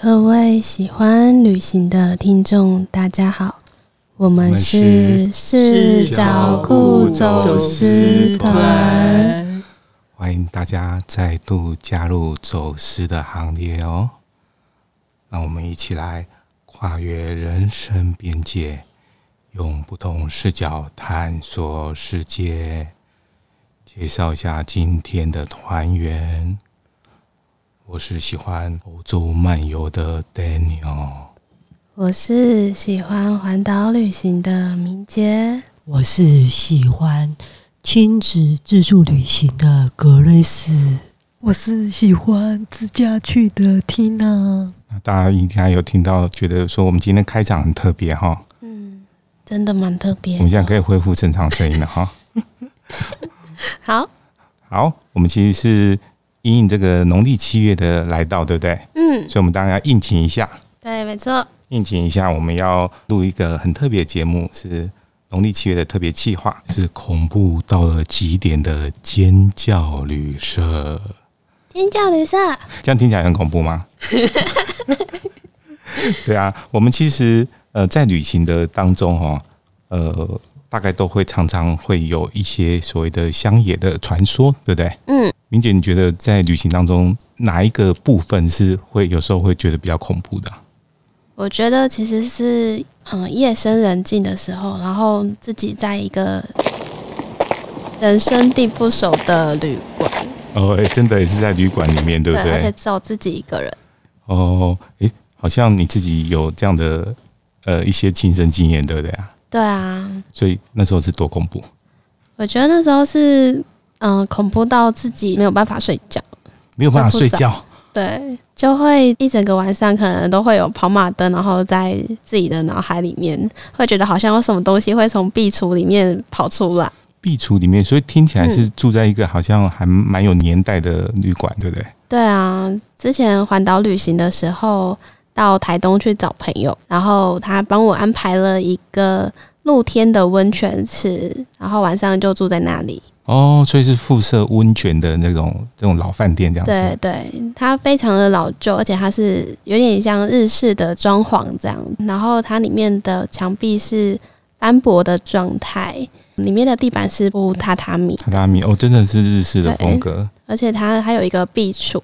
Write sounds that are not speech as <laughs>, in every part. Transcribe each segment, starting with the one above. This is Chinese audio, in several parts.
各位喜欢旅行的听众，大家好，我们是四角酷走私团，欢迎大家再度加入走私的行列哦。让我们一起来跨越人生边界，用不同视角探索世界。介绍一下今天的团员。我是喜欢欧洲漫游的 Daniel，我是喜欢环岛旅行的明杰，我是喜欢亲子自助旅行的格瑞斯，我是喜欢自驾去的 Tina。那大家应该有听到，觉得说我们今天开场很特别哈？嗯，真的蛮特别。我们现在可以恢复正常声音了哈。<laughs> 好，好，我们其实是。因应这个农历七月的来到，对不对？嗯，所以我们当然要应景一下。对，没错。应景一下，我们要录一个很特别的节目，是农历七月的特别企划，是恐怖到了极点的尖叫旅社。尖叫旅社，这样听起来很恐怖吗？<laughs> 对啊，我们其实呃在旅行的当中哈，呃。大概都会常常会有一些所谓的乡野的传说，对不对？嗯，明姐，你觉得在旅行当中哪一个部分是会有时候会觉得比较恐怖的？我觉得其实是嗯夜深人静的时候，然后自己在一个人生地不熟的旅馆。哦，哎，真的也是在旅馆里面，对不对？对，而且只有自己一个人。哦，哎，好像你自己有这样的呃一些亲身经验，对不对啊？对啊，所以那时候是多恐怖？我觉得那时候是嗯、呃，恐怖到自己没有办法睡觉，没有办法睡觉。对，就会一整个晚上可能都会有跑马灯，然后在自己的脑海里面会觉得好像有什么东西会从壁橱里面跑出来。壁橱里面，所以听起来是住在一个好像还蛮有年代的旅馆，对不对？对啊，之前环岛旅行的时候。到台东去找朋友，然后他帮我安排了一个露天的温泉池，然后晚上就住在那里。哦，所以是附设温泉的那种这种老饭店这样子。对对，它非常的老旧，而且它是有点像日式的装潢这样。然后它里面的墙壁是斑驳的状态，里面的地板是铺榻榻米。榻榻米哦，真的是日式的风格。而且它还有一个壁橱，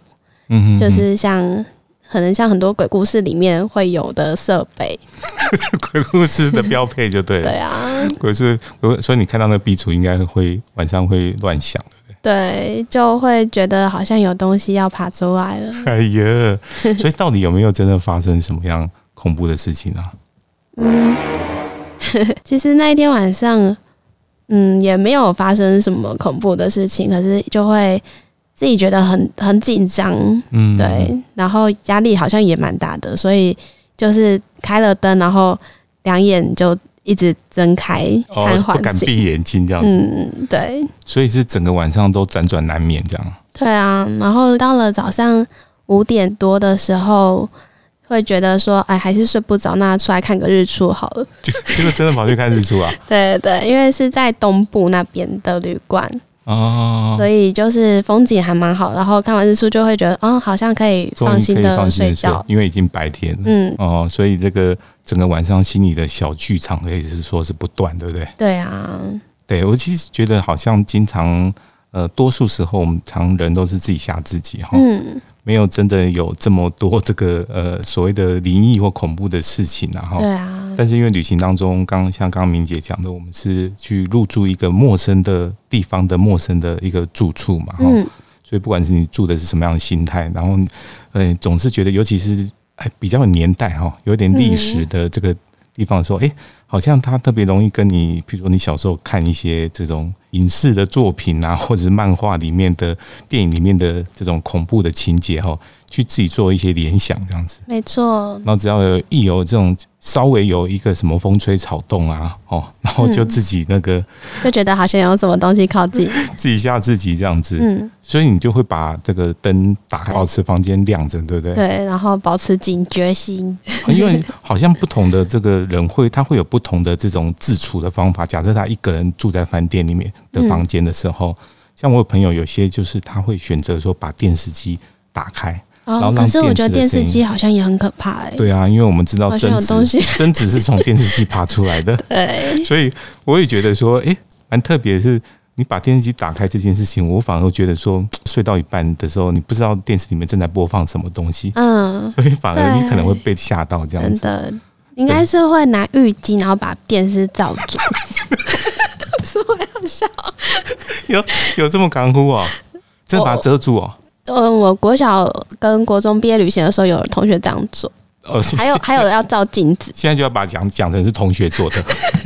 嗯哼，就是像。可能像很多鬼故事里面会有的设备，<laughs> 鬼故事的标配就对了。对啊，鬼是，所以你看到那个壁橱，应该会晚上会乱想，对不对？对，就会觉得好像有东西要爬出来了。<laughs> 哎呀，所以到底有没有真的发生什么样恐怖的事情啊？嗯，<laughs> 其实那一天晚上，嗯，也没有发生什么恐怖的事情，可是就会。自己觉得很很紧张，嗯，对，然后压力好像也蛮大的，所以就是开了灯，然后两眼就一直睁开看环境，哦，不敢闭眼睛这样子，嗯，对，所以是整个晚上都辗转难眠这样。对啊，然后到了早上五点多的时候，会觉得说，哎，还是睡不着，那出来看个日出好了。结果真的跑去看日出啊？<laughs> 对对，因为是在东部那边的旅馆。哦，所以就是风景还蛮好，然后看完日出就会觉得，哦，好像可以放心的睡觉，因为已经白天了。嗯，哦，所以这个整个晚上心里的小剧场可以是说是不断，对不对？对啊，对，我其实觉得好像经常，呃，多数时候我们常人都是自己吓自己哈。嗯。没有真的有这么多这个呃所谓的灵异或恐怖的事情，然后，对啊。但是因为旅行当中，刚像刚刚明姐讲的，我们是去入住一个陌生的地方的陌生的一个住处嘛，哈、嗯。所以不管是你住的是什么样的心态，然后，呃，总是觉得，尤其是哎比较有年代哈，有点历史的这个地方的时候，哎，好像它特别容易跟你，比如说你小时候看一些这种。影视的作品啊，或者是漫画里面的电影里面的这种恐怖的情节哈，去自己做一些联想，这样子。没错。然后只要有一有这种稍微有一个什么风吹草动啊，哦，然后就自己那个、嗯、就觉得好像有什么东西靠近，<laughs> 自己吓自己这样子。嗯。所以你就会把这个灯打开，保持房间亮着，对不对？对，然后保持警觉心。因为好像不同的这个人会，他会有不同的这种自处的方法。假设他一个人住在饭店里面的房间的时候，像我有朋友有些就是他会选择说把电视机打开，哦，然后可是我觉得电视机好像也很可怕哎、欸。对啊，因为我们知道贞子，贞子是从电视机爬出来的。<laughs> 对，所以我也觉得说，哎、欸，蛮特别的是。你把电视机打开这件事情，我反而会觉得说，睡到一半的时候，你不知道电视里面正在播放什么东西，嗯，所以反而你可能会被吓到这样子。真的，应该是会拿浴巾，然后把电视罩住。<laughs> 是我要笑？有有这么干呼啊？真的把它遮住哦。嗯，我国小跟国中毕业旅行的时候，有同学这样做。哦，还有还有要照镜子。现在就要把讲讲成是同学做的，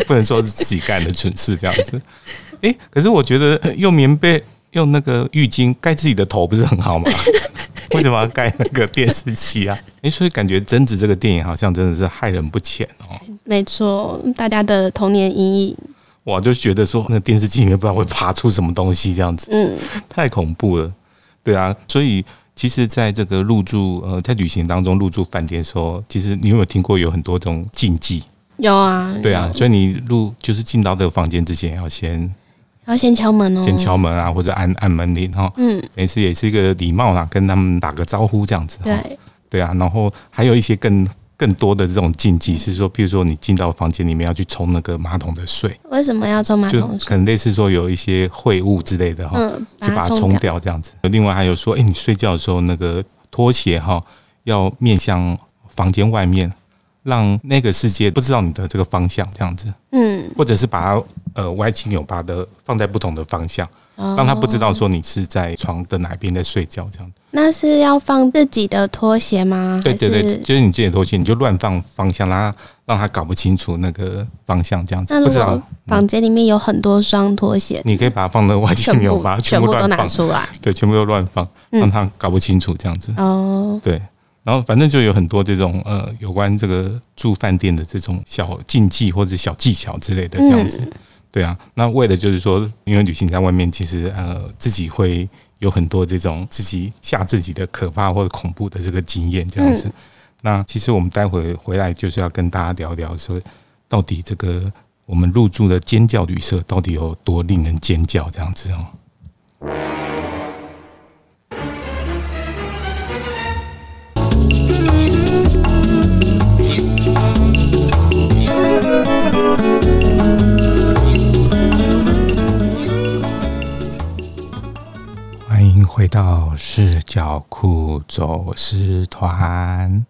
不能说是自己干的蠢事这样子。<laughs> 哎，可是我觉得用棉被、用那个浴巾盖自己的头不是很好吗？<laughs> 为什么要盖那个电视机啊？哎，所以感觉贞子这个电影好像真的是害人不浅哦。没错，大家的童年阴影。我就觉得说，那电视机里面不知道会爬出什么东西，这样子，嗯，太恐怖了。对啊，所以其实在这个入住呃，在旅行当中入住饭店的时候，其实你有没有听过有很多种禁忌？有啊，对啊，所以你入就是进到这个房间之前要先。要先敲门哦，先敲门啊，或者按按门铃哈。嗯，每次也是一个礼貌啦，跟他们打个招呼这样子。对，对啊。然后还有一些更更多的这种禁忌是说，比如说你进到房间里面要去冲那个马桶的水。为什么要冲马桶水？可能类似说有一些秽物之类的哈，嗯，去把它冲掉这样子。另外还有说，哎，你睡觉的时候那个拖鞋哈要面向房间外面。让那个世界不知道你的这个方向，这样子，嗯，或者是把它呃歪七扭八的放在不同的方向，让他不知道说你是在床的哪边在睡觉，这样子。那是要放自己的拖鞋吗？对对对，就是你自己的拖鞋，你就乱放方向，让他让他搞不清楚那个方向，这样子。不知道房间里面有很多双拖鞋，你可以把它放在歪七扭八，全部都拿出来，对，全部都乱放，让他搞不清楚这样子。哦，对。然后反正就有很多这种呃有关这个住饭店的这种小禁忌或者小技巧之类的这样子，对啊。那为了就是说，因为旅行在外面，其实呃自己会有很多这种自己吓自己的可怕或者恐怖的这个经验这样子。那其实我们待会回来就是要跟大家聊聊说，到底这个我们入住的尖叫旅社到底有多令人尖叫这样子哦。回到视角库走私团，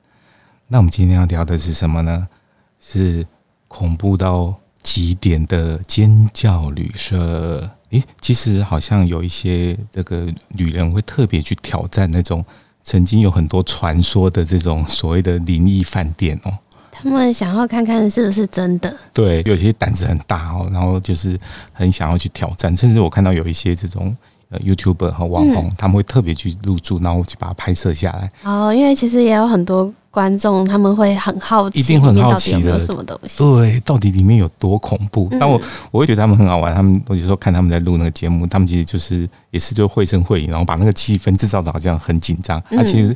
那我们今天要聊的是什么呢？是恐怖到极点的尖叫旅社。诶，其实好像有一些这个女人会特别去挑战那种曾经有很多传说的这种所谓的灵异饭店哦。他们想要看看是不是真的。对，有些胆子很大哦，然后就是很想要去挑战，甚至我看到有一些这种。呃，YouTuber 和网红、嗯、他们会特别去入住，然后去把它拍摄下来。哦，因为其实也有很多观众，他们会很好奇，一定会很好奇的，什么东西？对，到底里面有多恐怖？但我我会觉得他们很好玩。他们我有时候看他们在录那个节目，他们其实就是也是就绘声绘影，然后把那个气氛制造的好像很紧张。那、嗯啊、其实，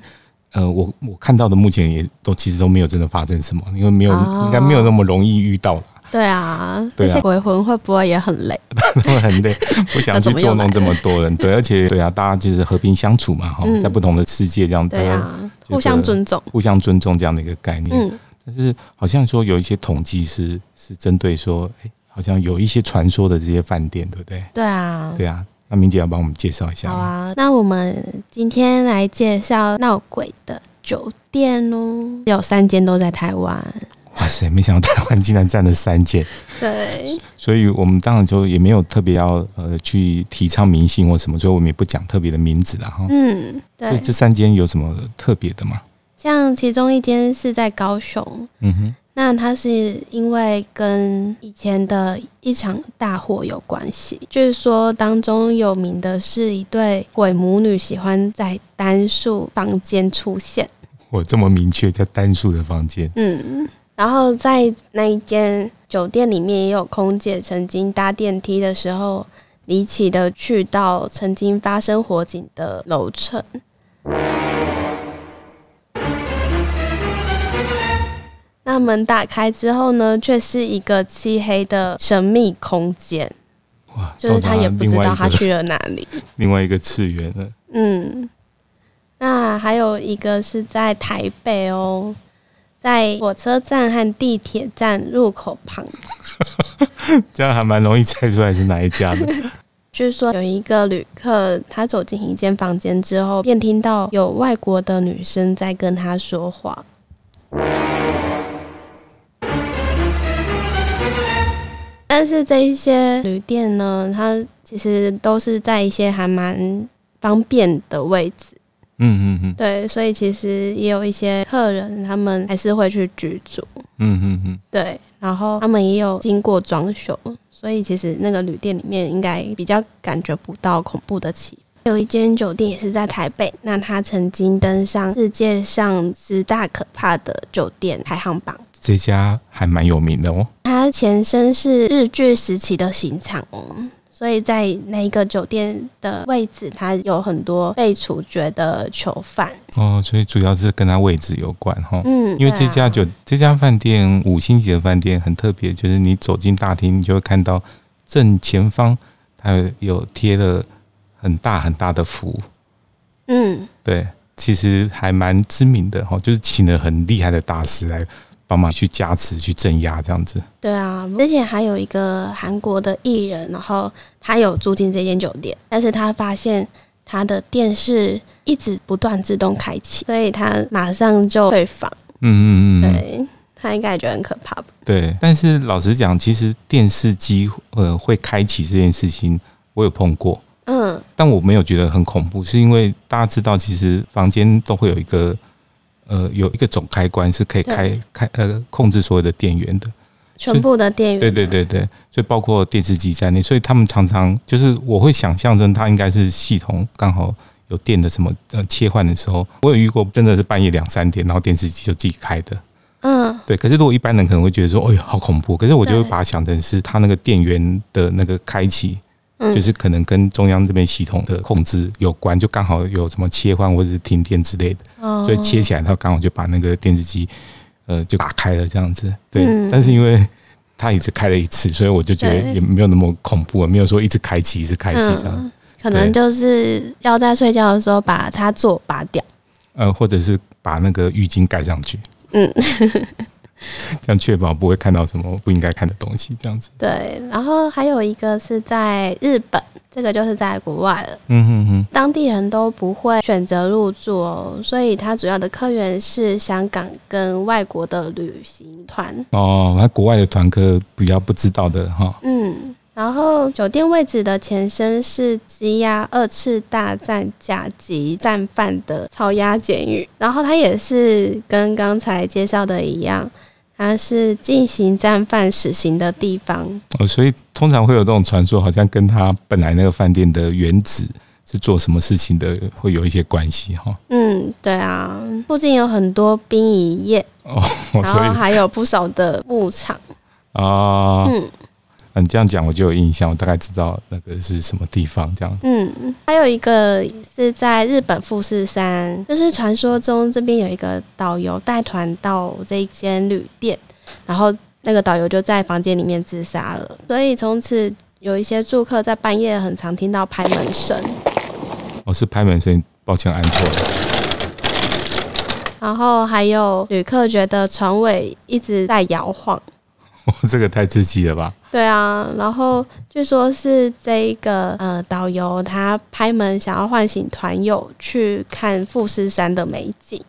呃，我我看到的目前也都其实都没有真的发生什么，因为没有、哦、应该没有那么容易遇到。对啊，这些鬼魂会不会也很累？会 <laughs> 很累，不想 <laughs> 去捉弄这么多人。对，而且对啊，大家就是和平相处嘛，哈、嗯，在不同的世界这样，对啊，互相尊重，互相尊重这样的一个概念。嗯，但是好像说有一些统计是是针对说，哎，好像有一些传说的这些饭店，对不对？对啊，对啊。那明姐要帮我们介绍一下。好啊，那我们今天来介绍闹鬼的酒店哦，有三间都在台湾。哇塞！没想到台湾竟然占了三间，对，所以我们当然就也没有特别要呃去提倡迷信或什么，所以我们也不讲特别的名字了哈。嗯，对。所以这三间有什么特别的吗？像其中一间是在高雄，嗯哼，那它是因为跟以前的一场大火有关系，就是说当中有名的是一对鬼母女喜欢在单数房间出现。我这么明确，在单数的房间，嗯。然后在那一间酒店里面，也有空姐曾经搭电梯的时候，离奇的去到曾经发生火警的楼层。那门打开之后呢，却是一个漆黑的神秘空间。哇！就是他也不知道他去了哪里，<laughs> 另外一个次元了。嗯。那还有一个是在台北哦，在火车站和地铁站入口旁，<laughs> 这样还蛮容易猜出来是哪一家的。据 <laughs> 说有一个旅客，他走进一间房间之后，便听到有外国的女生在跟他说话。但是这一些旅店呢，它其实都是在一些还蛮方便的位置。嗯嗯嗯。对，所以其实也有一些客人，他们还是会去居住。嗯嗯嗯。对，然后他们也有经过装修，所以其实那个旅店里面应该比较感觉不到恐怖的气氛。有一间酒店也是在台北，那它曾经登上世界上十大可怕的酒店排行榜。这家还蛮有名的哦。它前身是日据时期的刑场哦，所以在那个酒店的位置，它有很多被处决的囚犯哦，所以主要是跟它位置有关哈。嗯，因为这家酒、啊、这家饭店五星级的饭店很特别，就是你走进大厅，你就会看到正前方它有贴了很大很大的符。嗯，对，其实还蛮知名的哈，就是请了很厉害的大师来。帮忙去加持、去镇压这样子。对啊，之前还有一个韩国的艺人，然后他有住进这间酒店，但是他发现他的电视一直不断自动开启，所以他马上就退房。嗯嗯嗯，对，他应该也觉得很可怕吧？对，但是老实讲，其实电视机呃会开启这件事情，我有碰过。嗯，但我没有觉得很恐怖，是因为大家知道，其实房间都会有一个。呃，有一个总开关是可以开开呃控制所有的电源的，全部的电源。对对对对，所以包括电视机在内，所以他们常常就是我会想象成它应该是系统刚好有电的什么呃切换的时候，我有遇过真的是半夜两三点，然后电视机就自己开的。嗯，对。可是如果一般人可能会觉得说，哎呦好恐怖，可是我就会把它想成是它那个电源的那个开启。就是可能跟中央这边系统的控制有关，就刚好有什么切换或者是停电之类的，所以切起来，它刚好就把那个电视机呃就打开了这样子。对，但是因为它一直开了一次，所以我就觉得也没有那么恐怖，没有说一直开启一直开启这样。可能就是要在睡觉的时候把插座拔掉，呃，或者是把那个浴巾盖上去。嗯。<laughs> <laughs> 这样确保不会看到什么不应该看的东西，这样子。对，然后还有一个是在日本，这个就是在国外了。嗯哼哼，当地人都不会选择入住哦，所以它主要的客源是香港跟外国的旅行团。哦，那国外的团客比较不知道的哈。嗯，然后酒店位置的前身是羁押二次大战甲级战犯的草押监狱，然后它也是跟刚才介绍的一样。它是进行战犯死刑的地方哦，所以通常会有这种传说，好像跟他本来那个饭店的原址是做什么事情的，会有一些关系哈。嗯，对啊，附近有很多殡仪业哦，<laughs> 然后还有不少的牧场啊。嗯。你这样讲我就有印象，我大概知道那个是什么地方。这样，嗯，还有一个是在日本富士山，就是传说中这边有一个导游带团到这一间旅店，然后那个导游就在房间里面自杀了，所以从此有一些住客在半夜很常听到拍门声。哦，是拍门声，抱歉按错了。然后还有旅客觉得船尾一直在摇晃。<laughs> 这个太刺激了吧？对啊，然后据说是这一个呃导游他拍门想要唤醒团友去看富士山的美景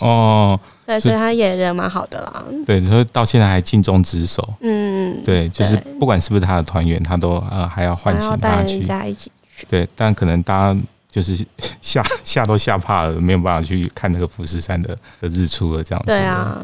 哦，对，所以他也人蛮好的啦。对，所以到现在还尽忠职守。嗯，对，就是不管是不是他的团员，他都呃还要唤醒他去。大家一起去。对，但可能大家就是 <laughs> 吓吓都吓怕了，没有办法去看那个富士山的的日出了，这样子。对啊。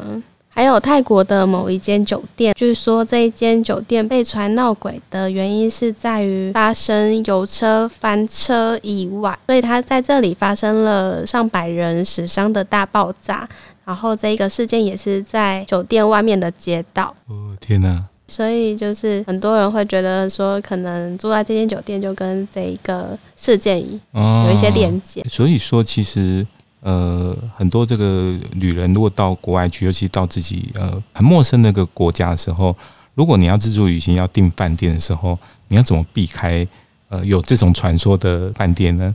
还有泰国的某一间酒店，据说这一间酒店被传闹鬼的原因是在于发生油车翻车意外，所以它在这里发生了上百人死伤的大爆炸。然后这一个事件也是在酒店外面的街道。哦天哪！所以就是很多人会觉得说，可能住在这间酒店就跟这一个事件有一些连接。哦，所以说其实。呃，很多这个旅人如果到国外去，尤其到自己呃很陌生的一个国家的时候，如果你要自助旅行要订饭店的时候，你要怎么避开呃有这种传说的饭店呢？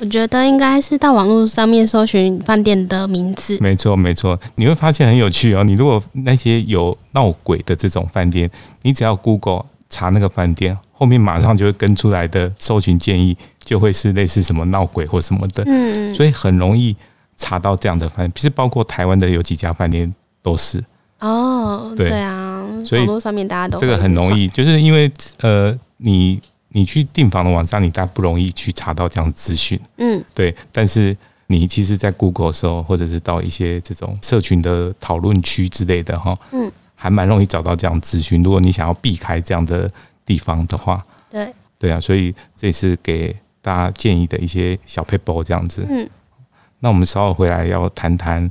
我觉得应该是到网络上面搜寻饭店的名字。没错，没错，你会发现很有趣哦。你如果那些有闹鬼的这种饭店，你只要 Google 查那个饭店，后面马上就会跟出来的搜寻建议，就会是类似什么闹鬼或什么的。嗯，所以很容易查到这样的饭店，其实包括台湾的有几家饭店都是。哦，对，对啊，所以网络上面大家都这个很容易，就是因为呃，你。你去订房的网站，你大概不容易去查到这样的资讯，嗯，对。但是你其实，在 Google 的时候，或者是到一些这种社群的讨论区之类的，哈，嗯，还蛮容易找到这样资讯。如果你想要避开这样的地方的话，对，对啊。所以这是给大家建议的一些小 paper 这样子。嗯，那我们稍后回来要谈谈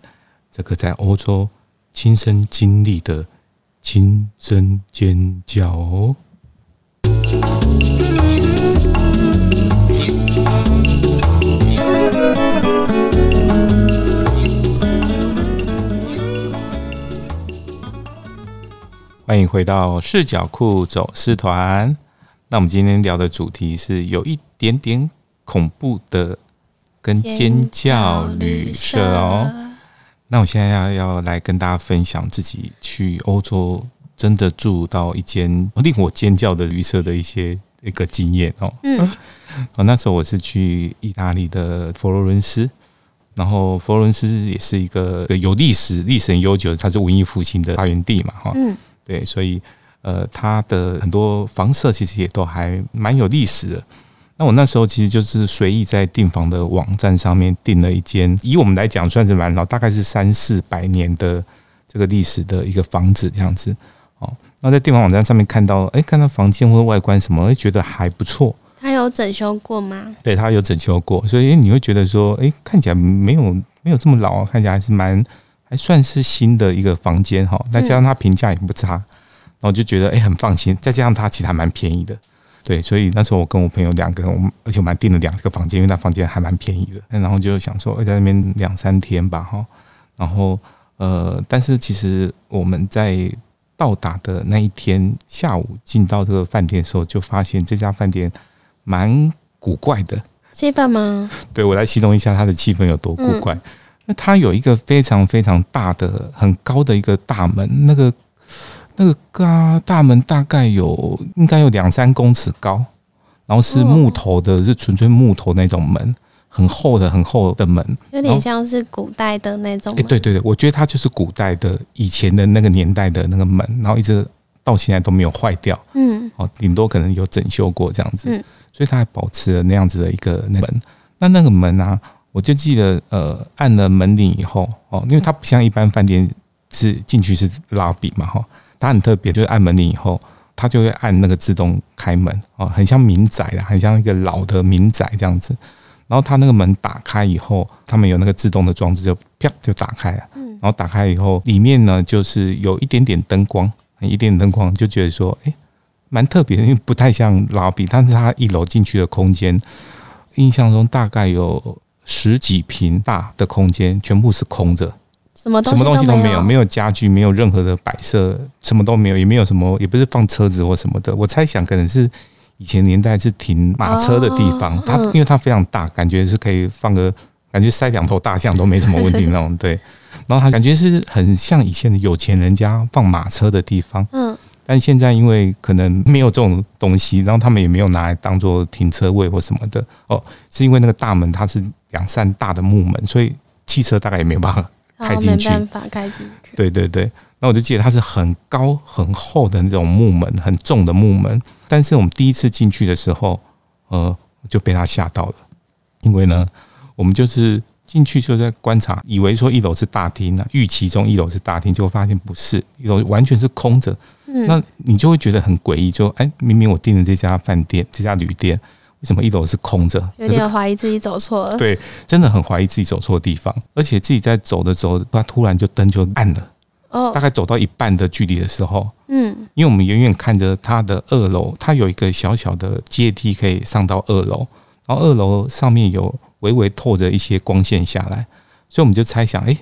这个在欧洲亲身经历的亲身尖叫哦。欢迎回到视角库走私团。那我们今天聊的主题是有一点点恐怖的跟尖叫旅社哦。那我现在要要来跟大家分享自己去欧洲真的住到一间令我尖叫的旅社的一些一个经验哦。嗯，<laughs> 那时候我是去意大利的佛罗伦斯，然后佛罗伦斯也是一个有历史、历史很悠久，它是文艺复兴的发源地嘛，哈。嗯。对，所以呃，它的很多房舍其实也都还蛮有历史的。那我那时候其实就是随意在订房的网站上面订了一间，以我们来讲算是蛮老，大概是三四百年的这个历史的一个房子这样子。哦，那在订房网站上面看到，哎，看到房间或者外观什么，会觉得还不错。它有整修过吗？对，它有整修过，所以你会觉得说，哎，看起来没有没有这么老，看起来还是蛮。还算是新的一个房间哈，再加上它评价也不差，然后就觉得哎、欸、很放心。再加上它其实还蛮便宜的，对，所以那时候我跟我朋友两个人，我们而且我们还订了两个房间，因为那房间还蛮便宜的。然后就想说，哎，在那边两三天吧哈。然后呃，但是其实我们在到达的那一天下午进到这个饭店的时候，就发现这家饭店蛮古怪的。气氛吗？对，我来形容一下它的气氛有多古怪。嗯那它有一个非常非常大的、很高的一个大门，那个那个嘎大门大概有应该有两三公尺高，然后是木头的，是纯粹木头那种门，很厚的、很厚的门，有点像是古代的那种。哎，对对对，我觉得它就是古代的以前的那个年代的那个门，然后一直到现在都没有坏掉。嗯，哦，顶多可能有整修过这样子，嗯，所以它还保持了那样子的一个那门。那那个门啊。我就记得，呃，按了门铃以后，哦，因为它不像一般饭店是进去是拉比嘛，哈，它很特别，就是按门铃以后，它就会按那个自动开门，哦，很像民宅啦，很像一个老的民宅这样子。然后它那个门打开以后，他们有那个自动的装置，就啪就打开了。嗯。然后打开以后，里面呢就是有一点点灯光，一点点灯光，就觉得说，哎，蛮特别的，因为不太像拉比，但是它一楼进去的空间，印象中大概有。十几平大的空间，全部是空着，什么什么东西都没有，没有家具，没有任何的摆设，什么都没有，也没有什么，也不是放车子或什么的。我猜想可能是以前年代是停马车的地方，它因为它非常大，感觉是可以放个，感觉塞两头大象都没什么问题那种。对，然后它感觉是很像以前的有钱人家放马车的地方。嗯。但现在因为可能没有这种东西，然后他们也没有拿来当做停车位或什么的哦，是因为那个大门它是两扇大的木门，所以汽车大概也没办法开进去。没办法开进去。对对对，那我就记得它是很高很厚的那种木门，很重的木门。但是我们第一次进去的时候，呃，就被它吓到了，因为呢，我们就是进去就在观察，以为说一楼是大厅呢，预期中一楼是大厅，就发现不是，一楼完全是空着。那你就会觉得很诡异，就哎，明明我订的这家饭店、这家旅店，为什么一楼是空着？有点怀疑自己走错了。对，真的很怀疑自己走错地方，而且自己在走的时候，他突然就灯就暗了。哦，大概走到一半的距离的时候，嗯，因为我们远远看着它的二楼，它有一个小小的阶梯可以上到二楼，然后二楼上面有微微透着一些光线下来，所以我们就猜想，哎。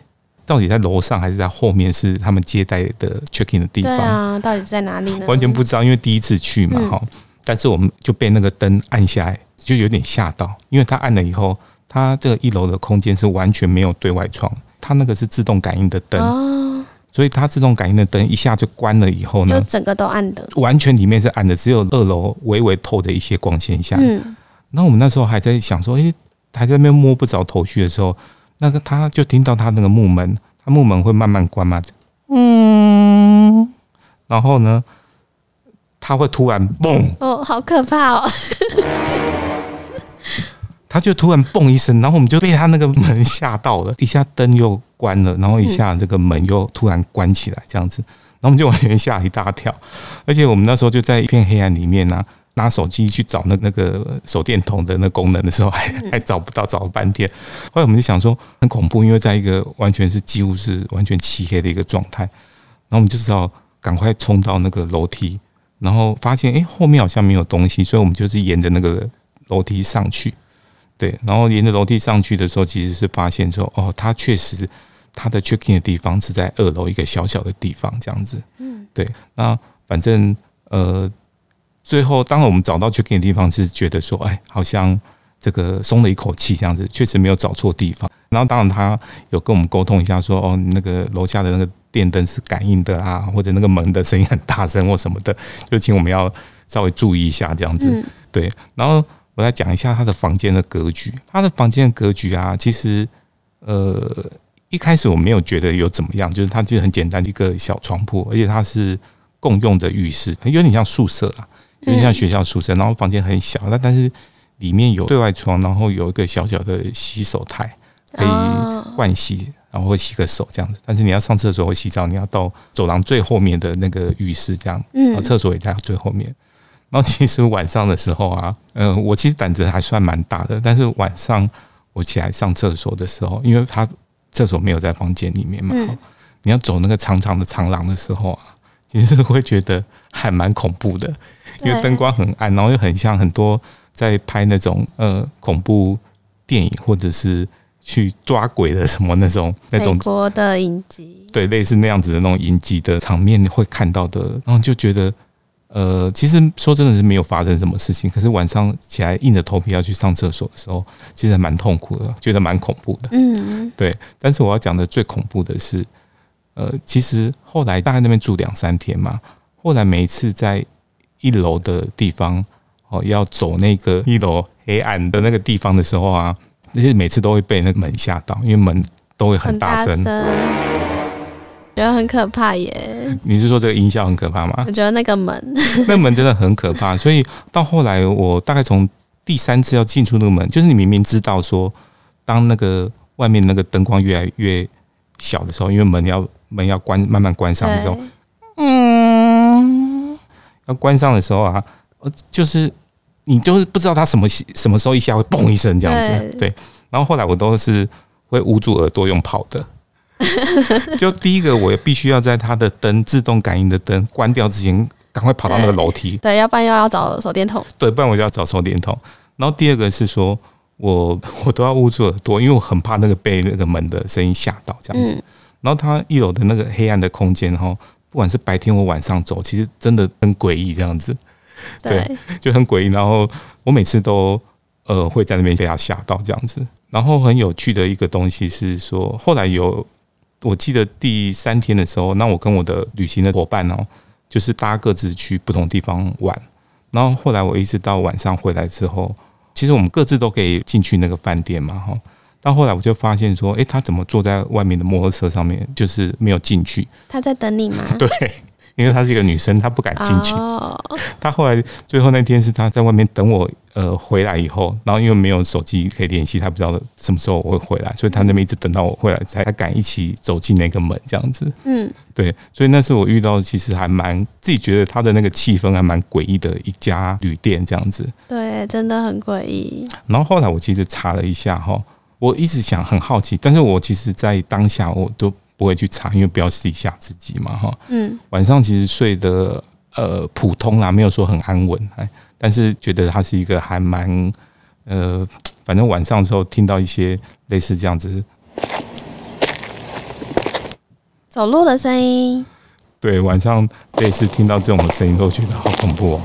到底在楼上还是在后面？是他们接待的 check in 的地方？对啊，到底在哪里呢？完全不知道，因为第一次去嘛，哈、嗯。但是我们就被那个灯按下来，就有点吓到，因为他按了以后，它这个一楼的空间是完全没有对外窗，它那个是自动感应的灯，哦、所以它自动感应的灯一下就关了以后呢，就整个都暗的，完全里面是暗的，只有二楼微微透着一些光线下。嗯，然后我们那时候还在想说，诶、欸，还在那边摸不着头绪的时候，那个他就听到他那个木门，他木门会慢慢关嘛，嗯，然后呢，他会突然嘣，哦，好可怕哦。<laughs> 他就突然嘣一声，然后我们就被他那个门吓到了，一下灯又关了，然后一下这个门又突然关起来，这样子，然后我们就完全吓一大跳。而且我们那时候就在一片黑暗里面啊，拿手机去找那那个手电筒的那功能的时候，还还找不到，找了半天。后来我们就想说很恐怖，因为在一个完全是几乎是完全漆黑的一个状态，然后我们就知道赶快冲到那个楼梯，然后发现哎后面好像没有东西，所以我们就是沿着那个楼梯上去。对，然后沿着楼梯上去的时候，其实是发现说，哦，它确实它的 check in 的地方是在二楼一个小小的地方，这样子。嗯，对。那反正呃，最后当然我们找到 check in 的地方，是觉得说，哎，好像这个松了一口气，这样子，确实没有找错地方。然后当然他有跟我们沟通一下，说，哦，那个楼下的那个电灯是感应的啊，或者那个门的声音很大声或什么的，就请我们要稍微注意一下，这样子。对，然后。我来讲一下他的房间的格局。他的房间的格局啊，其实呃一开始我没有觉得有怎么样，就是它就很简单的一个小床铺，而且它是共用的浴室，有点像宿舍啊，有点像学校宿舍。然后房间很小，但但是里面有对外窗，然后有一个小小的洗手台可以盥洗，然后会洗个手这样子。但是你要上厕所或洗澡，你要到走廊最后面的那个浴室这样，嗯，厕所也在最后面。然后其实晚上的时候啊，嗯、呃，我其实胆子还算蛮大的。但是晚上我起来上厕所的时候，因为他厕所没有在房间里面嘛，嗯、你要走那个长长的长廊的时候啊，其实会觉得还蛮恐怖的，因为灯光很暗，然后又很像很多在拍那种呃恐怖电影或者是去抓鬼的什么那种那种美国的影集，对，类似那样子的那种影集的场面会看到的，然后就觉得。呃，其实说真的是没有发生什么事情，可是晚上起来硬着头皮要去上厕所的时候，其实还蛮痛苦的，觉得蛮恐怖的。嗯，对。但是我要讲的最恐怖的是，呃，其实后来大概那边住两三天嘛，后来每一次在一楼的地方哦，要走那个一楼黑暗的那个地方的时候啊，那些每次都会被那个门吓到，因为门都会很大声。觉得很可怕耶！你是说这个音效很可怕吗？我觉得那个门，<laughs> 那门真的很可怕。所以到后来，我大概从第三次要进出那个门，就是你明明知道说，当那个外面那个灯光越来越小的时候，因为门要门要关，慢慢关上的时候，嗯，要关上的时候啊，就是你就是不知道它什么什么时候一下会嘣一声这样子，对。然后后来我都是会捂住耳朵用跑的。<laughs> 就第一个，我也必须要在它的灯自动感应的灯关掉之前，赶快跑到那个楼梯。对，要不然又要找手电筒。对，不然我就要找手电筒。然后第二个是说，我 <laughs> 我都要捂住耳朵，因为我很怕那个被那个门的声音吓到这样子。嗯、然后它一楼的那个黑暗的空间哈，不管是白天或晚上走，其实真的很诡异这样子。<laughs> 对，就很诡异。然后我每次都呃会在那边被他吓到这样子。然后很有趣的一个东西是说，后来有。我记得第三天的时候，那我跟我的旅行的伙伴哦，就是大家各自去不同地方玩。然后后来我一直到晚上回来之后，其实我们各自都可以进去那个饭店嘛，哈。到后来我就发现说，诶，他怎么坐在外面的摩托车上面，就是没有进去？他在等你吗？<laughs> 对。因为她是一个女生，她不敢进去。她后来最后那天是她在外面等我，呃，回来以后，然后因为没有手机可以联系，她不知道什么时候我会回来，所以她那边一直等到我回来才敢一起走进那个门这样子。嗯，对，所以那次我遇到其实还蛮自己觉得她的那个气氛还蛮诡异的一家旅店这样子。对，真的很诡异。然后后来我其实查了一下哈，我一直想很好奇，但是我其实在当下我都。不会去查，因为不要自己吓自己嘛，哈。嗯。晚上其实睡得呃普通啦，没有说很安稳，哎，但是觉得它是一个还蛮呃，反正晚上的时候听到一些类似这样子走路的声音。对，晚上类似听到这种的声音，都觉得好恐怖哦。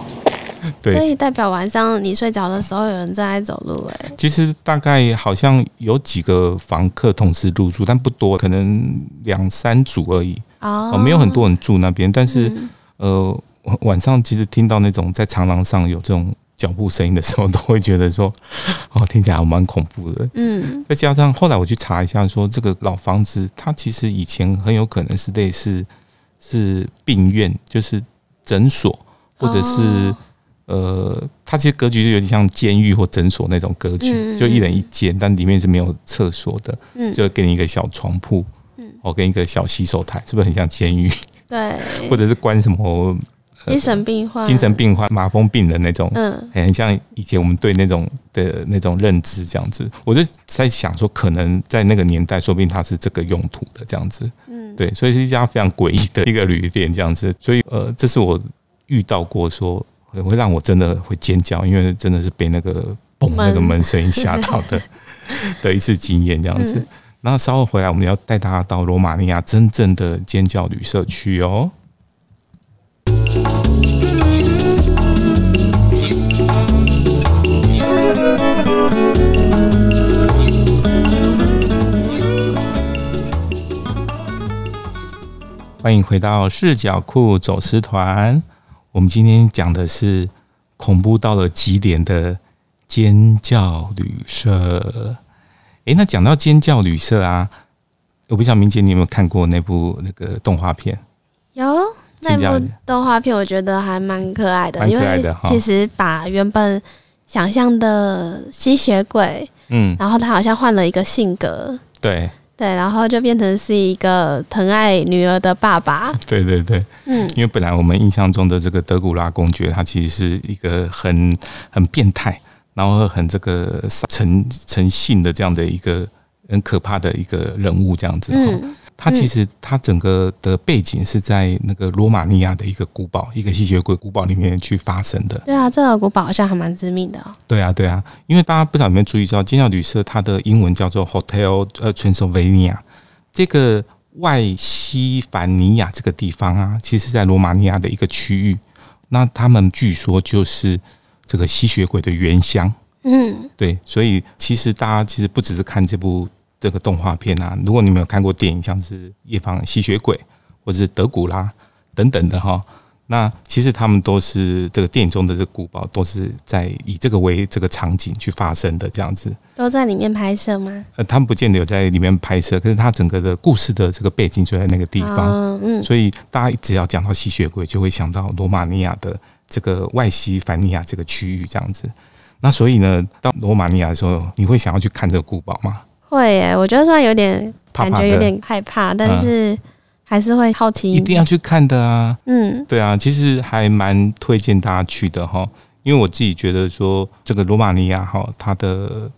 对，所以代表晚上你睡着的时候有人正在走路哎、欸。其实大概好像有几个房客同时入住，但不多，可能两三组而已。哦，没有很多人住那边，但是、嗯、呃晚上其实听到那种在长廊上有这种脚步声音的时候，都会觉得说 <laughs> 哦，听起来还蛮恐怖的。嗯，再加上后来我去查一下，说这个老房子它其实以前很有可能是类似是病院，就是诊所。或者是呃，它其实格局就有点像监狱或诊所那种格局，就一人一间，但里面是没有厕所的，就给你一个小床铺，哦，跟一个小洗手台，是不是很像监狱？对，<laughs> 或者是关什么精神病患、精神病患、麻风病人那种，嗯，很像以前我们对那种的那种认知这样子。我就在想说，可能在那个年代，说不定它是这个用途的这样子，嗯，对，所以是一家非常诡异的一个旅店这样子。所以呃，这是我。遇到过说会让我真的会尖叫，因为真的是被那个嘣那个门声音吓到的 <laughs> 的一次经验这样子。然后稍后回来，我们要带大家到罗马尼亚真正的尖叫旅社去哦。欢迎回到视角酷走私团。我们今天讲的是恐怖到了极点的尖叫旅社。诶，那讲到尖叫旅社啊，我不知道明姐你有没有看过那部那个动画片？有那部动画片，我觉得还蛮可爱的，因为其实把原本想象的吸血鬼，嗯，然后他好像换了一个性格，对。对，然后就变成是一个疼爱女儿的爸爸。对对对，嗯，因为本来我们印象中的这个德古拉公爵，他其实是一个很很变态，然后很这个成成性的这样的一个很可怕的一个人物，这样子。嗯。它其实它整个的背景是在那个罗马尼亚的一个古堡，一个吸血鬼古堡里面去发生的。对啊，这个古堡好像还蛮致命的哦。对啊，对啊，因为大家不知道有没有注意到，尖叫旅社它的英文叫做 Hotel 呃 Transylvania，这个外西凡尼亚这个地方啊，其实在罗马尼亚的一个区域。那他们据说就是这个吸血鬼的原乡。嗯，对，所以其实大家其实不只是看这部。这个动画片啊，如果你没有看过电影，像是《夜访吸血鬼》或者是《德古拉》等等的哈，那其实他们都是这个电影中的这个古堡，都是在以这个为这个场景去发生的这样子。都在里面拍摄吗？呃，他们不见得有在里面拍摄，可是他整个的故事的这个背景就在那个地方。嗯，所以大家只要讲到吸血鬼，就会想到罗马尼亚的这个外西凡尼亚这个区域这样子。那所以呢，到罗马尼亚的时候，你会想要去看这个古堡吗？会耶，我觉得虽然有点感觉有点害怕，怕，怕，但是还是会好奇。一定要去看的啊！嗯，对啊，其实还蛮推荐大家去的哈。因为我自己觉得说，这个罗马尼亚哈，它的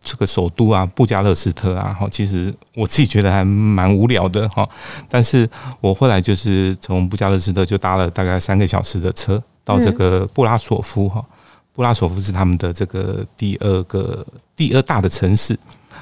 这个首都啊，布加勒斯特啊，哈，其实我自己觉得还蛮无聊的哈。但是我后来就是从布加勒斯特就搭了大概三个小时的车到这个布拉索夫哈。布拉索夫是他们的这个第二个第二大的城市。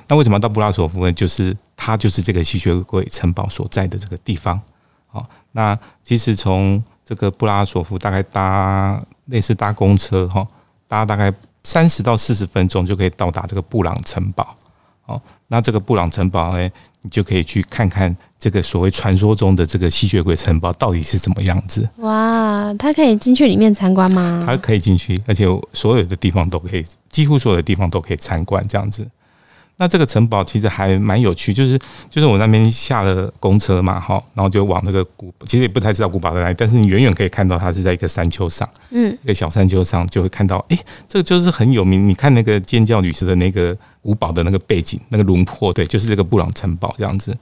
那为什么要到布拉索夫呢？就是它就是这个吸血鬼城堡所在的这个地方。好，那其实从这个布拉索夫大概搭类似搭公车哈，搭大概三十到四十分钟就可以到达这个布朗城堡。好，那这个布朗城堡呢，你就可以去看看这个所谓传说中的这个吸血鬼城堡到底是怎么样子。哇，它可以进去里面参观吗？它可以进去，而且所有的地方都可以，几乎所有的地方都可以参观这样子。那这个城堡其实还蛮有趣，就是就是我那边下了公车嘛，哈，然后就往那个古，其实也不太知道古堡在哪里，但是你远远可以看到它是在一个山丘上，嗯，一个小山丘上就会看到，哎，这个就是很有名。你看那个尖叫女士的那个古堡的那个背景，那个轮廓，对，就是这个布朗城堡这样子。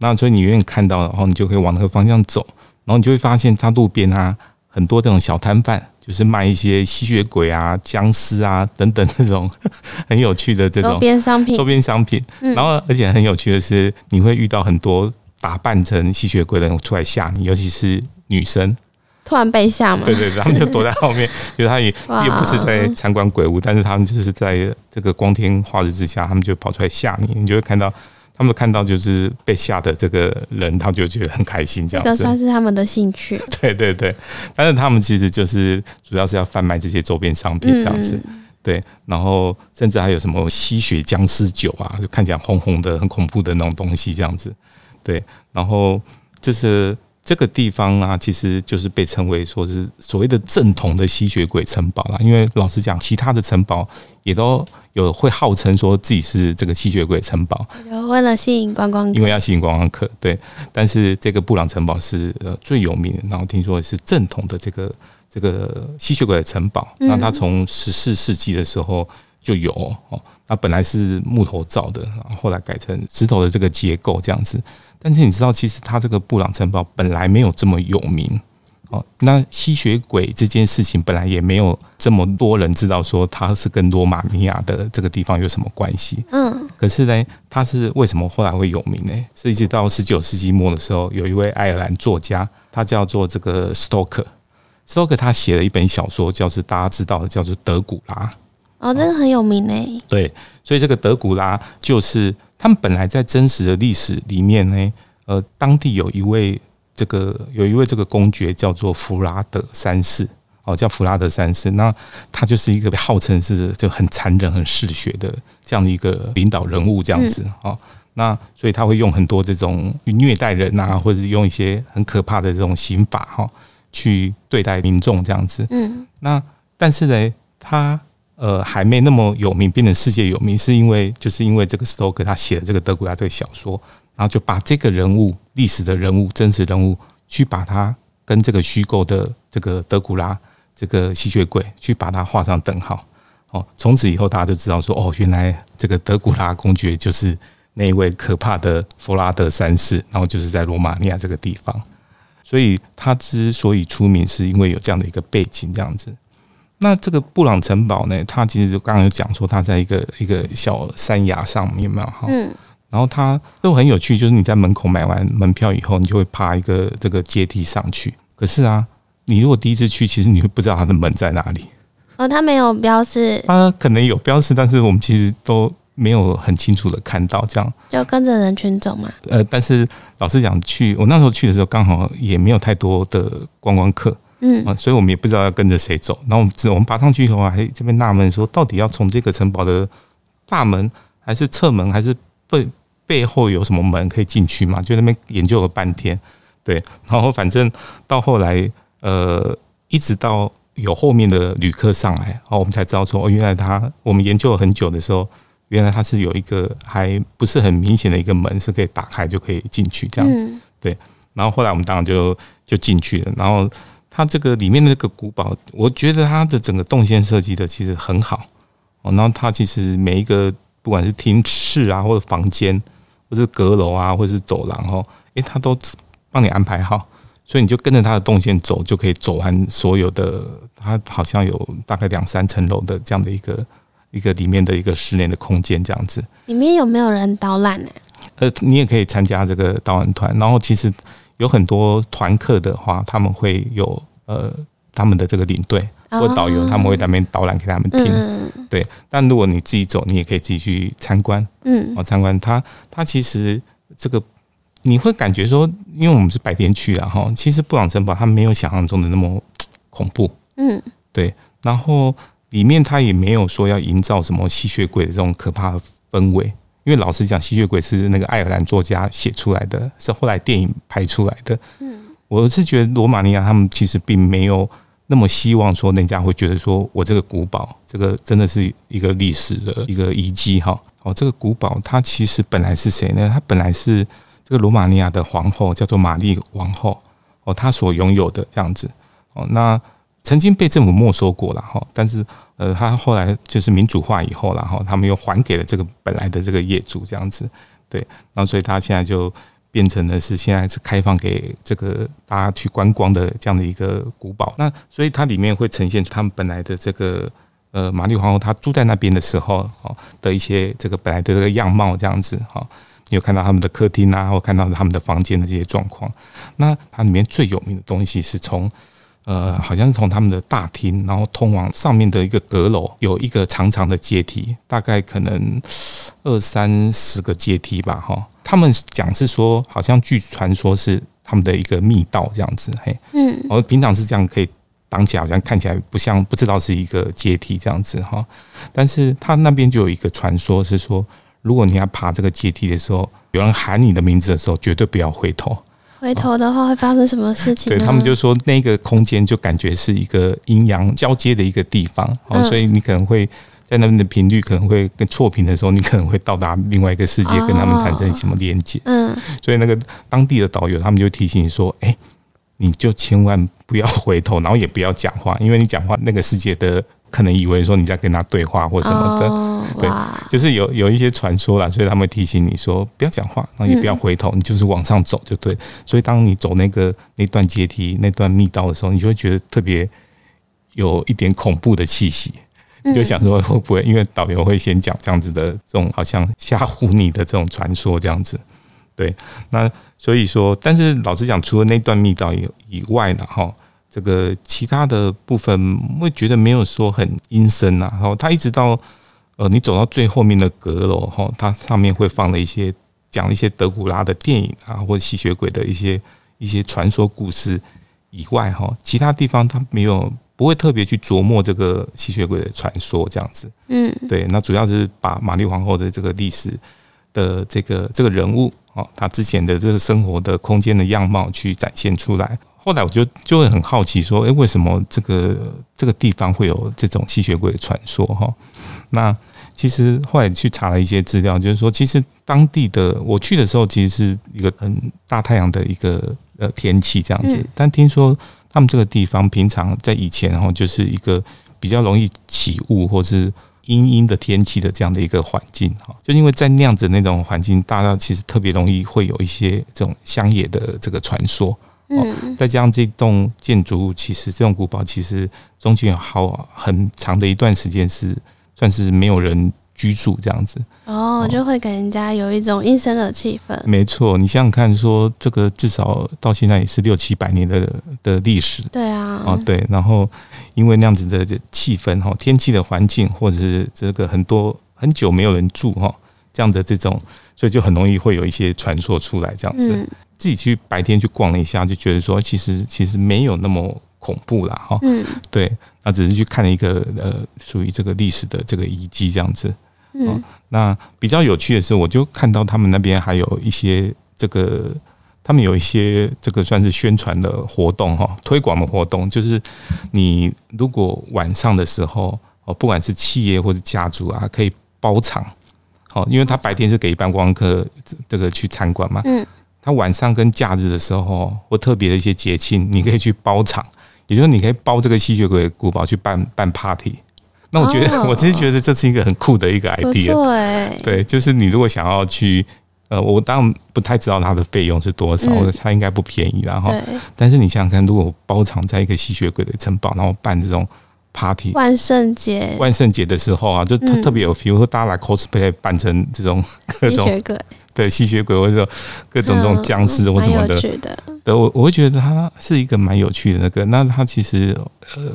那所以你远远看到，然后你就可以往那个方向走，然后你就会发现它路边啊很多这种小摊贩。就是卖一些吸血鬼啊、僵尸啊等等这种 <laughs> 很有趣的这种周边商品。周边商品，然后而且很有趣的是，你会遇到很多打扮成吸血鬼的人出来吓你，尤其是女生。突然被吓吗？对对对，他们就躲在后面，<laughs> 就是他也也不是在参观鬼屋，但是他们就是在这个光天化日之下，他们就跑出来吓你，你就会看到。他们看到就是被吓的这个人，他就觉得很开心，这样子。这个算是他们的兴趣。<laughs> 对对对，但是他们其实就是主要是要贩卖这些周边商品这样子。嗯、对，然后甚至还有什么吸血僵尸酒啊，就看起来红红的、很恐怖的那种东西这样子。对，然后这是。这个地方啊，其实就是被称为说是所谓的正统的吸血鬼城堡啦。因为老实讲，其他的城堡也都有会号称说自己是这个吸血鬼城堡，为了吸引观光客，因为要吸引观光客。对，但是这个布朗城堡是呃最有名的，然后听说是正统的这个这个吸血鬼的城堡。那它从十四世纪的时候就有哦，它本来是木头造的，然后后来改成石头的这个结构这样子。但是你知道，其实它这个布朗城堡本来没有这么有名哦。那吸血鬼这件事情本来也没有这么多人知道，说它是跟罗马尼亚的这个地方有什么关系。嗯。可是呢，它是为什么后来会有名呢？是一直到十九世纪末的时候，有一位爱尔兰作家，他叫做这个 Stoker。Stoker 他写了一本小说，叫做大家知道的，叫做《德古拉》。哦，这个很有名诶。对，所以这个德古拉就是。他们本来在真实的历史里面呢，呃，当地有一位这个有一位这个公爵叫做弗拉德三世，哦，叫弗拉德三世。那他就是一个号称是就很残忍、很嗜血的这样的一个领导人物，这样子哦。那所以他会用很多这种虐待人啊，或者是用一些很可怕的这种刑法哈，去对待民众这样子。嗯。那但是呢，他。呃，还没那么有名，变成世界有名，是因为就是因为这个斯托克他写了这个德古拉这个小说，然后就把这个人物、历史的人物、真实人物，去把他跟这个虚构的这个德古拉这个吸血鬼去把它画上等号。哦，从此以后大家就知道说，哦，原来这个德古拉公爵就是那一位可怕的弗拉德三世，然后就是在罗马尼亚这个地方，所以他之所以出名，是因为有这样的一个背景，这样子。那这个布朗城堡呢？它其实就刚刚有讲说，它在一个一个小山崖上面嘛，哈。嗯。然后它都很有趣，就是你在门口买完门票以后，你就会爬一个这个阶梯上去。可是啊，你如果第一次去，其实你会不知道它的门在哪里。哦，它没有标示。它可能有标示，但是我们其实都没有很清楚的看到。这样就跟着人群走嘛。呃，但是老实讲，去我那时候去的时候，刚好也没有太多的观光客。嗯啊，所以我们也不知道要跟着谁走。然后我们我们爬上去以后，还这边纳闷说，到底要从这个城堡的大门，还是侧门，还是背背后有什么门可以进去嘛？就那边研究了半天，对。然后反正到后来，呃，一直到有后面的旅客上来，然后我们才知道说，哦，原来他我们研究了很久的时候，原来他是有一个还不是很明显的一个门是可以打开就可以进去这样。对。然后后来我们当然就就进去了，然后。它这个里面的那个古堡，我觉得它的整个动线设计的其实很好哦。然后它其实每一个不管是厅室啊，或者房间，或者是阁楼啊，或者是走廊哦，诶，它都帮你安排好，所以你就跟着它的动线走，就可以走完所有的。它好像有大概两三层楼的这样的一个一个里面的一个室内的空间这样子。里面有没有人导览呢？呃，你也可以参加这个导览团。然后其实有很多团客的话，他们会有。呃，他们的这个领队或导游，他们会在那边导览给他们听，对。但如果你自己走，你也可以自己去参观，嗯，哦，参观它，它其实这个你会感觉说，因为我们是白天去啊，哈，其实布朗城堡它没有想象中的那么恐怖，嗯，对。然后里面它也没有说要营造什么吸血鬼的这种可怕的氛围，因为老实讲，吸血鬼是那个爱尔兰作家写出来的，是后来电影拍出来的，嗯。我是觉得罗马尼亚他们其实并没有那么希望说人家会觉得说我这个古堡这个真的是一个历史的一个遗迹哈。哦，这个古堡它其实本来是谁呢？它本来是这个罗马尼亚的皇后叫做玛丽王后哦，她所拥有的这样子哦。那曾经被政府没收过了哈，但是呃，他后来就是民主化以后然后他们又还给了这个本来的这个业主这样子，对，然后所以他现在就。变成的是现在是开放给这个大家去观光的这样的一个古堡，那所以它里面会呈现出他们本来的这个呃玛丽皇后她住在那边的时候哦的一些这个本来的这个样貌这样子哈，你有看到他们的客厅啊，或看到他们的房间的这些状况。那它里面最有名的东西是从呃，好像是从他们的大厅，然后通往上面的一个阁楼，有一个长长的阶梯，大概可能二三十个阶梯吧，哈。他们讲是说，好像据传说是他们的一个密道这样子，嘿，嗯，我平常是这样可以挡起来，好像看起来不像，不知道是一个阶梯这样子哈。但是他那边就有一个传说是说，如果你要爬这个阶梯的时候，有人喊你的名字的时候，绝对不要回头。回头的话会发生什么事情？对，他们就说那个空间就感觉是一个阴阳交接的一个地方，哦，所以你可能会在那边的频率可能会跟错频的时候，你可能会到达另外一个世界，跟他们产生什么连接。嗯，所以那个当地的导游他们就提醒你说：“哎，你就千万不要回头，然后也不要讲话，因为你讲话那个世界的。”可能以为说你在跟他对话或什么的，oh, 对，就是有有一些传说啦，所以他们会提醒你说不要讲话，然后也不要回头，你就是往上走就对。所以当你走那个那段阶梯、那段密道的时候，你就会觉得特别有一点恐怖的气息，你就想说会不会因为导游会先讲这样子的这种好像吓唬你的这种传说这样子，对。那所以说，但是老实讲，除了那段密道以以外呢，哈。这个其他的部分会觉得没有说很阴森呐，然后他一直到呃你走到最后面的阁楼哈，它上面会放了一些讲一些德古拉的电影啊，或者吸血鬼的一些一些传说故事以外哈，其他地方它没有不会特别去琢磨这个吸血鬼的传说这样子，嗯，对，那主要是把玛丽皇后的这个历史的这个这个人物哦，她之前的这个生活的空间的样貌去展现出来。后来我就就会很好奇说，诶，为什么这个这个地方会有这种吸血鬼的传说？哈，那其实后来去查了一些资料，就是说，其实当地的我去的时候，其实是一个很大太阳的一个呃天气这样子。但听说他们这个地方平常在以前哈，就是一个比较容易起雾或是阴阴的天气的这样的一个环境哈。就因为在那样子那种环境，大家其实特别容易会有一些这种乡野的这个传说。嗯，再加上这栋建筑物，其实这栋古堡其实中间有好很长的一段时间是算是没有人居住这样子。哦，就会给人家有一种阴森的气氛。没错，你想想看，说这个至少到现在也是六七百年的的历史。对啊。哦，对，然后因为那样子的气氛哈，天气的环境，或者是这个很多很久没有人住哈，这样的这种，所以就很容易会有一些传说出来这样子。嗯自己去白天去逛了一下，就觉得说其实其实没有那么恐怖啦。哈。嗯，对，那只是去看了一个呃属于这个历史的这个遗迹这样子。嗯，那比较有趣的是，我就看到他们那边还有一些这个，他们有一些这个算是宣传的活动哈，推广的活动，就是你如果晚上的时候哦，不管是企业或者家族啊，可以包场，好，因为他白天是给一般观光客这个去参观嘛。嗯。他晚上跟假日的时候，或特别的一些节庆，你可以去包场，也就是说，你可以包这个吸血鬼古堡去办办 party。那我觉得，<laughs> 我其实觉得这是一个很酷的一个 idea。对，就是你如果想要去，呃，我当然不太知道它的费用是多少，它应该不便宜，然后，但是你想想看，如果包场在一个吸血鬼的城堡，然后办这种 party，万圣节，万圣节的时候啊，就特特别有 feel，说大家来 cosplay 扮成这种 <laughs> 各种吸血鬼。对吸血鬼，或者说各种这种僵尸或什么的，对，我我会觉得它是一个蛮有趣的那个。那它其实呃，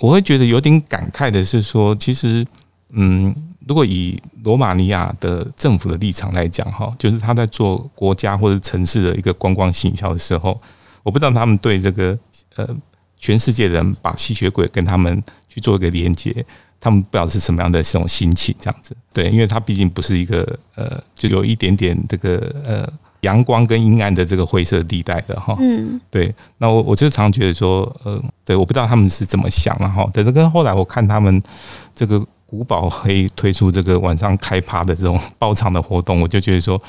我会觉得有点感慨的是说，其实嗯，如果以罗马尼亚的政府的立场来讲哈，就是他在做国家或者城市的一个观光行销的时候，我不知道他们对这个呃全世界人把吸血鬼跟他们去做一个连接。他们不知道是什么样的这种心情，这样子，对，因为他毕竟不是一个呃，就有一点点这个呃阳光跟阴暗的这个灰色地带的哈，嗯，对。那我我就常觉得说，呃，对，我不知道他们是怎么想了哈。但是跟后来我看他们这个古堡黑推出这个晚上开趴的这种 <laughs> 包场的活动，我就觉得说，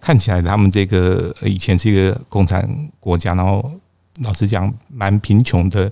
看起来他们这个以前是一个共产国家，然后老实讲蛮贫穷的。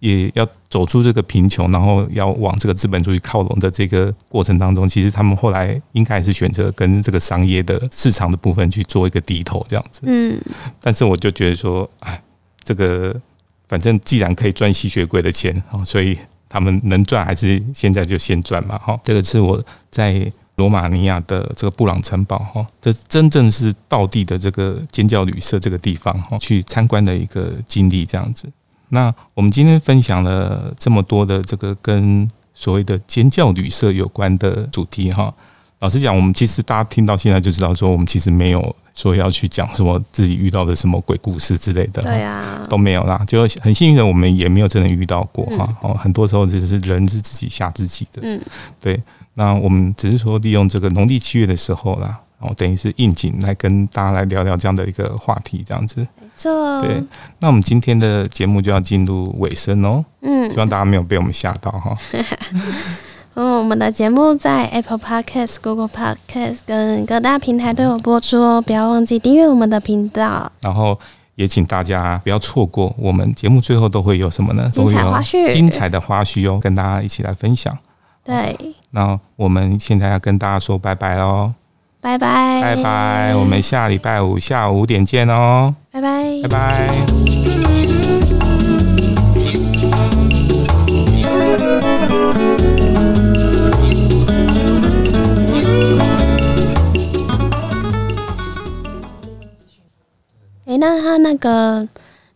也要走出这个贫穷，然后要往这个资本主义靠拢的这个过程当中，其实他们后来应该还是选择跟这个商业的市场的部分去做一个低头，这样子。嗯。但是我就觉得说，哎，这个反正既然可以赚吸血鬼的钱，所以他们能赚还是现在就先赚嘛。哈，这个是我在罗马尼亚的这个布朗城堡，哈，这真正是道地的这个尖叫旅社这个地方，哈，去参观的一个经历，这样子。那我们今天分享了这么多的这个跟所谓的尖叫旅社有关的主题哈。老实讲，我们其实大家听到现在就知道，说我们其实没有说要去讲什么自己遇到的什么鬼故事之类的，对啊，都没有啦。就很幸运的，我们也没有真的遇到过哈。哦，很多时候就是人是自己吓自己的。嗯，对。那我们只是说利用这个农历七月的时候啦，哦，等于是应景来跟大家来聊聊这样的一个话题，这样子。对。那我们今天的节目就要进入尾声哦。嗯。希望大家没有被我们吓到哈。<laughs> 嗯，我们的节目在 Apple Podcast、Google Podcast 跟各大平台都有播出哦，不要忘记订阅我们的频道。然后也请大家不要错过我们节目最后都会有什么呢？精彩花絮，精彩的花絮哦，跟大家一起来分享。对。那我们现在要跟大家说拜拜喽，拜拜，拜拜，我们下礼拜五下午五点见哦，拜拜，拜拜。哎，那他那个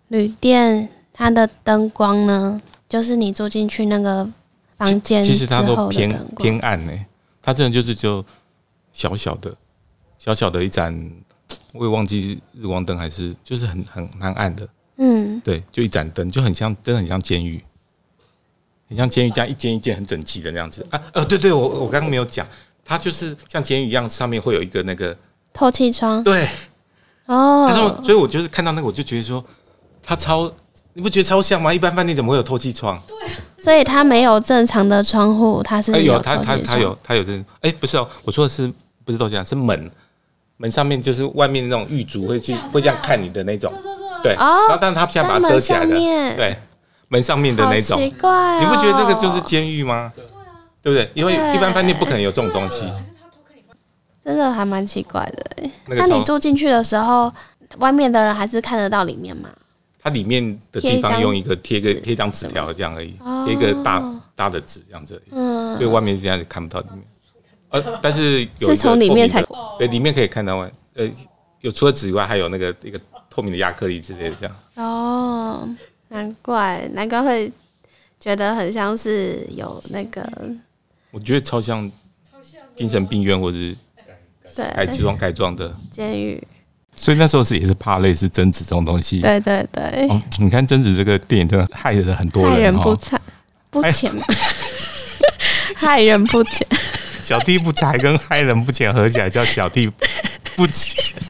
旅店，它的灯光呢？就是你住进去那个房间，其实它都偏偏暗呢。它真的就是就小小的、小小的一盏，我也忘记日光灯还是就是很很蛮暗的。嗯，对，就一盏灯，就很像，真的很像监狱，很像监狱，这样一间一间很整齐的那样子啊。呃，对对，我我刚刚没有讲，它就是像监狱一样，上面会有一个那个透气窗。对。哦，然后所以我就是看到那个，我就觉得说，它超，你不觉得超像吗？一般饭店怎么会有透气窗？对，所以它没有正常的窗户，它是有它它它有它有这，哎，不是哦，我说的是不是透气窗？是门，门上面就是外面那种狱卒会去会这样看你的那种，对，然后但是他现在把它遮起来的，对，门上面的那种，奇怪，你不觉得这个就是监狱吗？对啊，对不对？因为一般饭店不可能有这种东西。真的还蛮奇怪的，那你住进去的时候，外面的人还是看得到里面吗？它里面的地方用一个贴个贴一张纸条这样而已，贴一个大大的纸这样子，嗯，所以外面这样子看不到里面。呃，但是是从里面才对，里面可以看到外，呃，有除了纸以外，还有那个一个透明的亚克力之类的这样。哦，难怪难怪会觉得很像是有那个，我觉得超像精神病院或者是。对，改装改装的。监狱，所以那时候是也是怕类似贞子这种东西。对对对，哦，你看贞子这个电影真的害了很多人，害人不惨不浅，<laughs> 害人不浅，<laughs> 小弟不才跟害人不浅合起来叫小弟不浅。